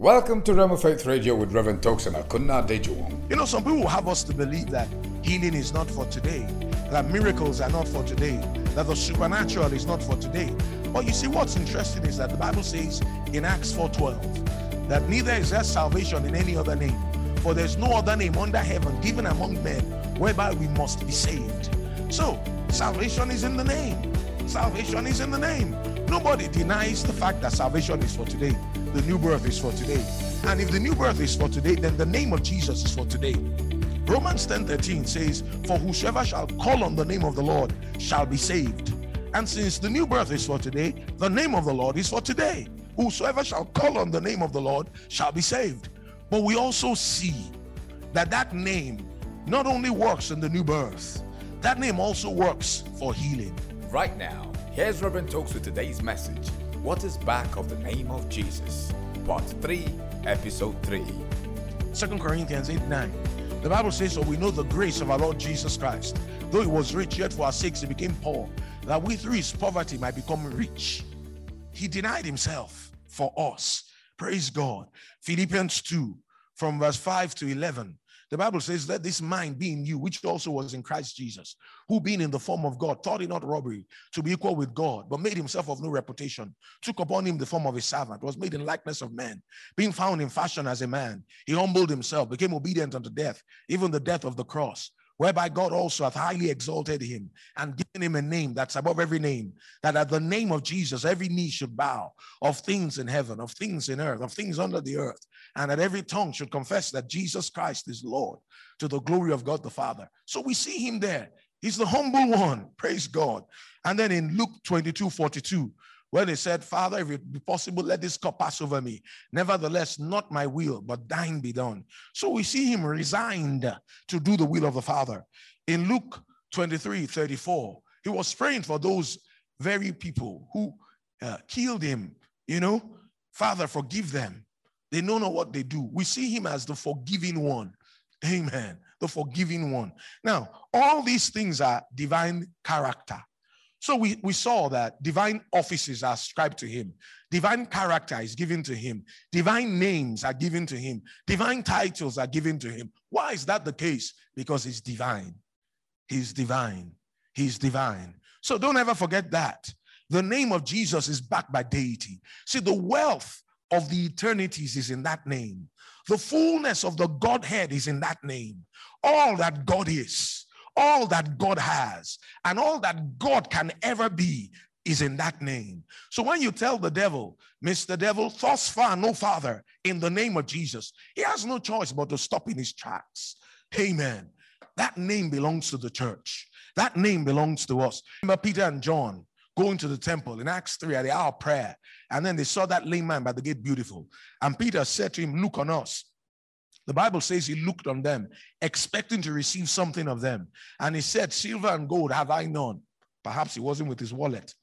Welcome to Rhema Faith Radio with Reverend Toks and Akuna Dejuwong. You know, some people have us to believe that healing is not for today, that miracles are not for today, that the supernatural is not for today. But you see, what's interesting is that the Bible says in Acts 4:12 that neither is there salvation in any other name, for there's no other name under heaven given among men whereby we must be saved. So, salvation is in the name. Salvation is in the name. Nobody denies the fact that salvation is for today. The new birth is for today. And if the new birth is for today, then the name of Jesus is for today. Romans 10:13 says, For whosoever shall call on the name of the Lord shall be saved. And since the new birth is for today, the name of the Lord is for today. Whosoever shall call on the name of the Lord shall be saved. But we also see that that name not only works in the new birth, that name also works for healing. Right now, here's Reverend Toks with today's message What is back of the name of Jesus? Part 3, Episode 3. 2 Corinthians 8 9. The Bible says, So we know the grace of our Lord Jesus Christ. Though he was rich, yet for our sakes he became poor, that we through his poverty might become rich. He denied himself for us. Praise God. Philippians 2, from verse 5 to 11. The Bible says, Let this mind be in you, which also was in Christ Jesus, who being in the form of God, thought it not robbery to be equal with God, but made himself of no reputation, took upon him the form of a servant, was made in likeness of man, being found in fashion as a man. He humbled himself, became obedient unto death, even the death of the cross whereby God also hath highly exalted him and given him a name that's above every name, that at the name of Jesus every knee should bow of things in heaven, of things in earth, of things under the earth, and that every tongue should confess that Jesus Christ is Lord to the glory of God the Father. So we see him there. He's the humble one. Praise God. And then in Luke 22 42, when he said, Father, if it be possible, let this cup pass over me. Nevertheless, not my will, but thine be done. So we see him resigned to do the will of the Father. In Luke 23 34, he was praying for those very people who uh, killed him. You know, Father, forgive them. They know not what they do. We see him as the forgiving one. Amen. The forgiving one. Now, all these things are divine character. So we, we saw that divine offices are ascribed to him, divine character is given to him, divine names are given to him, divine titles are given to him. Why is that the case? Because he's divine. He's divine. He's divine. So don't ever forget that. The name of Jesus is backed by deity. See, the wealth of the eternities is in that name. The fullness of the Godhead is in that name. All that God is all that God has and all that God can ever be is in that name. So when you tell the devil, Mr. Devil, thus far no father, in the name of Jesus, he has no choice but to stop in his tracks. Amen. That name belongs to the church. That name belongs to us. Remember Peter and John going to the temple in Acts 3 at the hour of prayer. And then they saw that lame man by the gate beautiful. And Peter said to him, Look on us. The Bible says he looked on them, expecting to receive something of them. And he said, Silver and gold have I none. Perhaps he wasn't with his wallet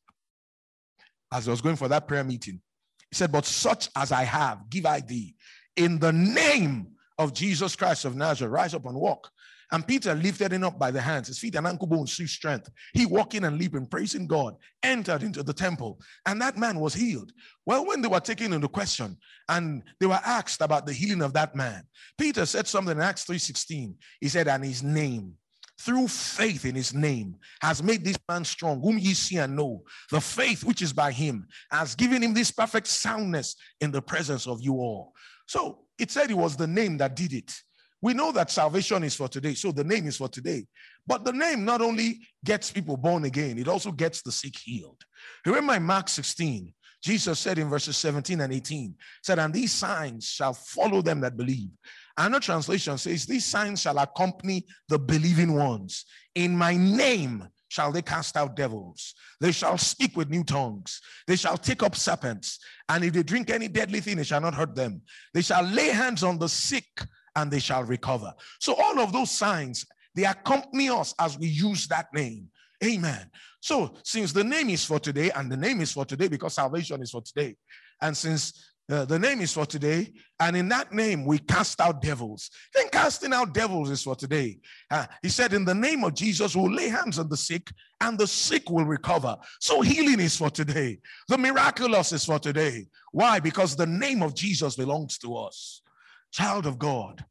as he was going for that prayer meeting. He said, But such as I have, give I thee. In the name of Jesus Christ of Nazareth, rise up and walk. And Peter lifted him up by the hands, his feet and ankle bones through strength. He walking and leaping, praising God, entered into the temple, and that man was healed. Well, when they were taking into question and they were asked about the healing of that man, Peter said something in Acts 3:16. He said, and his name through faith in his name has made this man strong, whom ye see and know. The faith which is by him has given him this perfect soundness in the presence of you all. So it said it was the name that did it. We know that salvation is for today, so the name is for today. But the name not only gets people born again, it also gets the sick healed. Remember in Mark 16, Jesus said in verses 17 and 18, said, And these signs shall follow them that believe. Another translation says, These signs shall accompany the believing ones. In my name shall they cast out devils. They shall speak with new tongues. They shall take up serpents. And if they drink any deadly thing, it shall not hurt them. They shall lay hands on the sick and they shall recover. So all of those signs, they accompany us as we use that name. Amen. So since the name is for today, and the name is for today because salvation is for today, and since Uh, the name is for today, and in that name we cast out devils. Then casting out devils is for today. Uh, he said, In the name of Jesus, we'll lay hands on the sick, and the sick will recover. So healing is for today. The miraculous is for today. Why? Because the name of Jesus belongs to us. Child of God,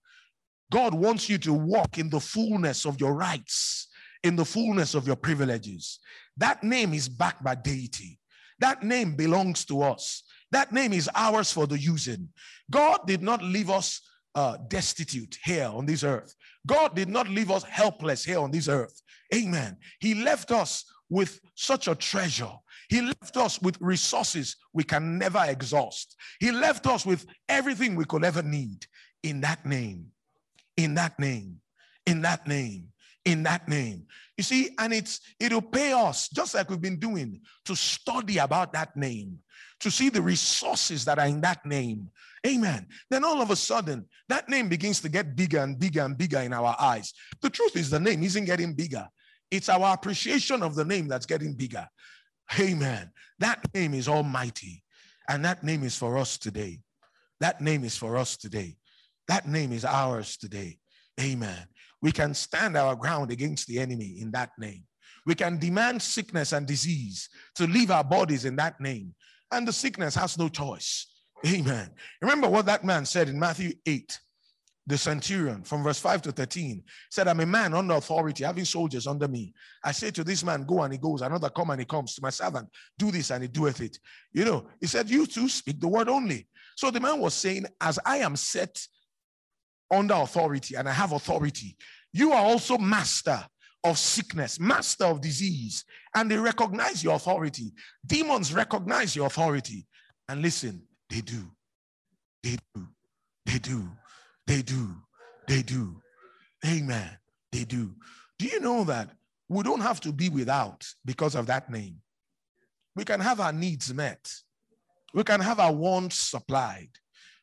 God wants you to walk in the fullness of your rights, in the fullness of your privileges. That name is backed by deity. That name belongs to us. That name is ours for the using. God did not leave us uh, destitute here on this earth. God did not leave us helpless here on this earth. Amen. He left us with such a treasure. He left us with resources we can never exhaust. He left us with everything we could ever need in that name. In that name. In that name in that name. You see, and it's it'll pay us, just like we've been doing, to study about that name, to see the resources that are in that name. Amen. Then all of a sudden, that name begins to get bigger and bigger and bigger in our eyes. The truth is, the name isn't getting bigger. It's our appreciation of the name that's getting bigger. Amen. That name is almighty. And that name is for us today. That name is for us today. That name is ours today. Amen. We can stand our ground against the enemy in that name. We can demand sickness and disease to leave our bodies in that name. And the sickness has no choice. Amen. Remember what that man said in Matthew 8, the centurion from verse 5 to 13 said, I'm a man under authority, having soldiers under me. I say to this man, Go and he goes, another come and he comes. To my servant, do this and he doeth it. You know, he said, You too speak the word only. So the man was saying, As I am set under authority and I have authority. You are also master of sickness, master of disease, and they recognize your authority. Demons recognize your authority. And listen, they do. They do. They do. They do. They do. Amen. They do. Do you know that we don't have to be without because of that name? We can have our needs met. We can have our wants supplied.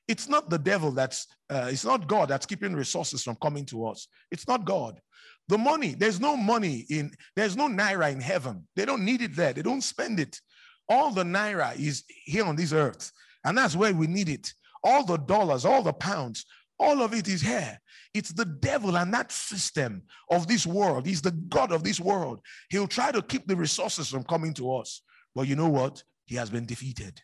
It's not the devil that's, uh, it's not God that's keeping resources from coming to us. It's not God. The money, there's no money in, there's no naira in heaven. They don't need it there. They don't spend it. All the naira is here on this earth. And that's where we need it. All the dollars, all the pounds, all of it is here. It's the devil and that system of this world. He's the God of this world. He'll try to keep the resources from coming to us. But you know what? He has been defeated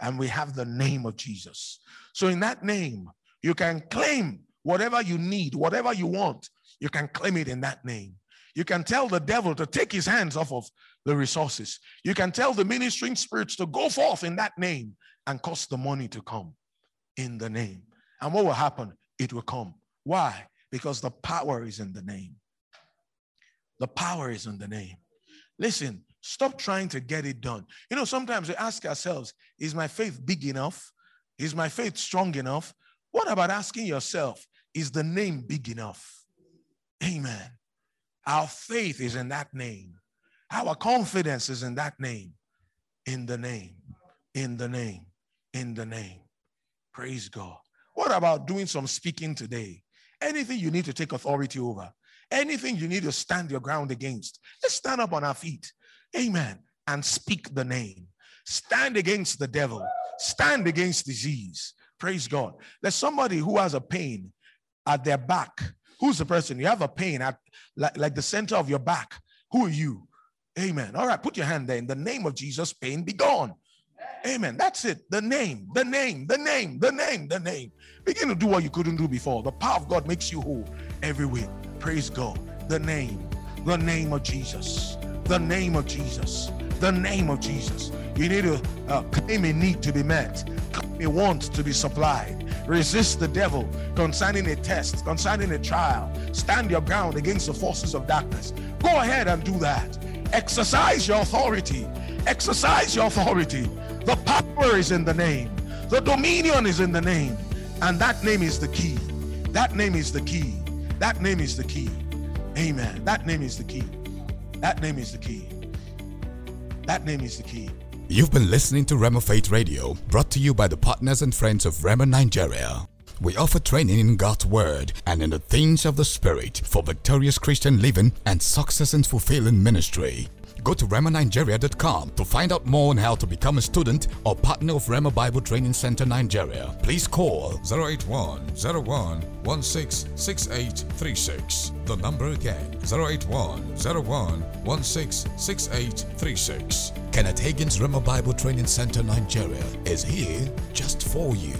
and we have the name of Jesus. So, in that name, you can claim whatever you need, whatever you want, you can claim it in that name. You can tell the devil to take his hands off of the resources. You can tell the ministering spirits to go forth in that name and cause the money to come in the name. And what will happen? It will come. Why? Because the power is in the name. The power is in the name. Listen, Stop trying to get it done. You know, sometimes we ask ourselves, is my faith big enough? Is my faith strong enough? What about asking yourself, is the name big enough? Amen. Our faith is in that name. Our confidence is in that name. In the name. In the name. In the name. Praise God. What about doing some speaking today? Anything you need to take authority over, anything you need to stand your ground against, let's stand up on our feet Amen. And speak the name. Stand against the devil. Stand against disease. Praise God. There's somebody who has a pain at their back. Who's the person? You have a pain at like, like the center of your back. Who are you? Amen. All right, put your hand there. In the name of Jesus, pain be gone. Amen. That's it. The name, the name, the name, the name, the name. Begin to do what you couldn't do before. The power of God makes you whole every way. Praise God. The name, the name of Jesus the name of Jesus. The name of Jesus. You need to uh, claim a need to be met, claim a want to be supplied. Resist the devil concerning a test, concerning a trial. Stand your ground against the forces of darkness. Go ahead and do that. Exercise your authority. Exercise your authority. The power is in the name, the dominion is in the name, and that name is the key. That name is the key. That name is the key. Amen. That name is the key. That name is the key. That name is the key. You've been listening to Rhema Faith Radio, brought to you by the partners and friends of Rhema Nigeria. We offer training in God's Word and in the things of the Spirit for victorious Christian living and success in fulfilling ministry. Go to rhemanigeria.com to find out more on how to become a student or partner of Rhema Bible Training Center Nigeria. Please call 081 01 166836. The number again 081 01 166836. Kenneth Hagin's Rhema Bible Training Center Nigeria is here just for you.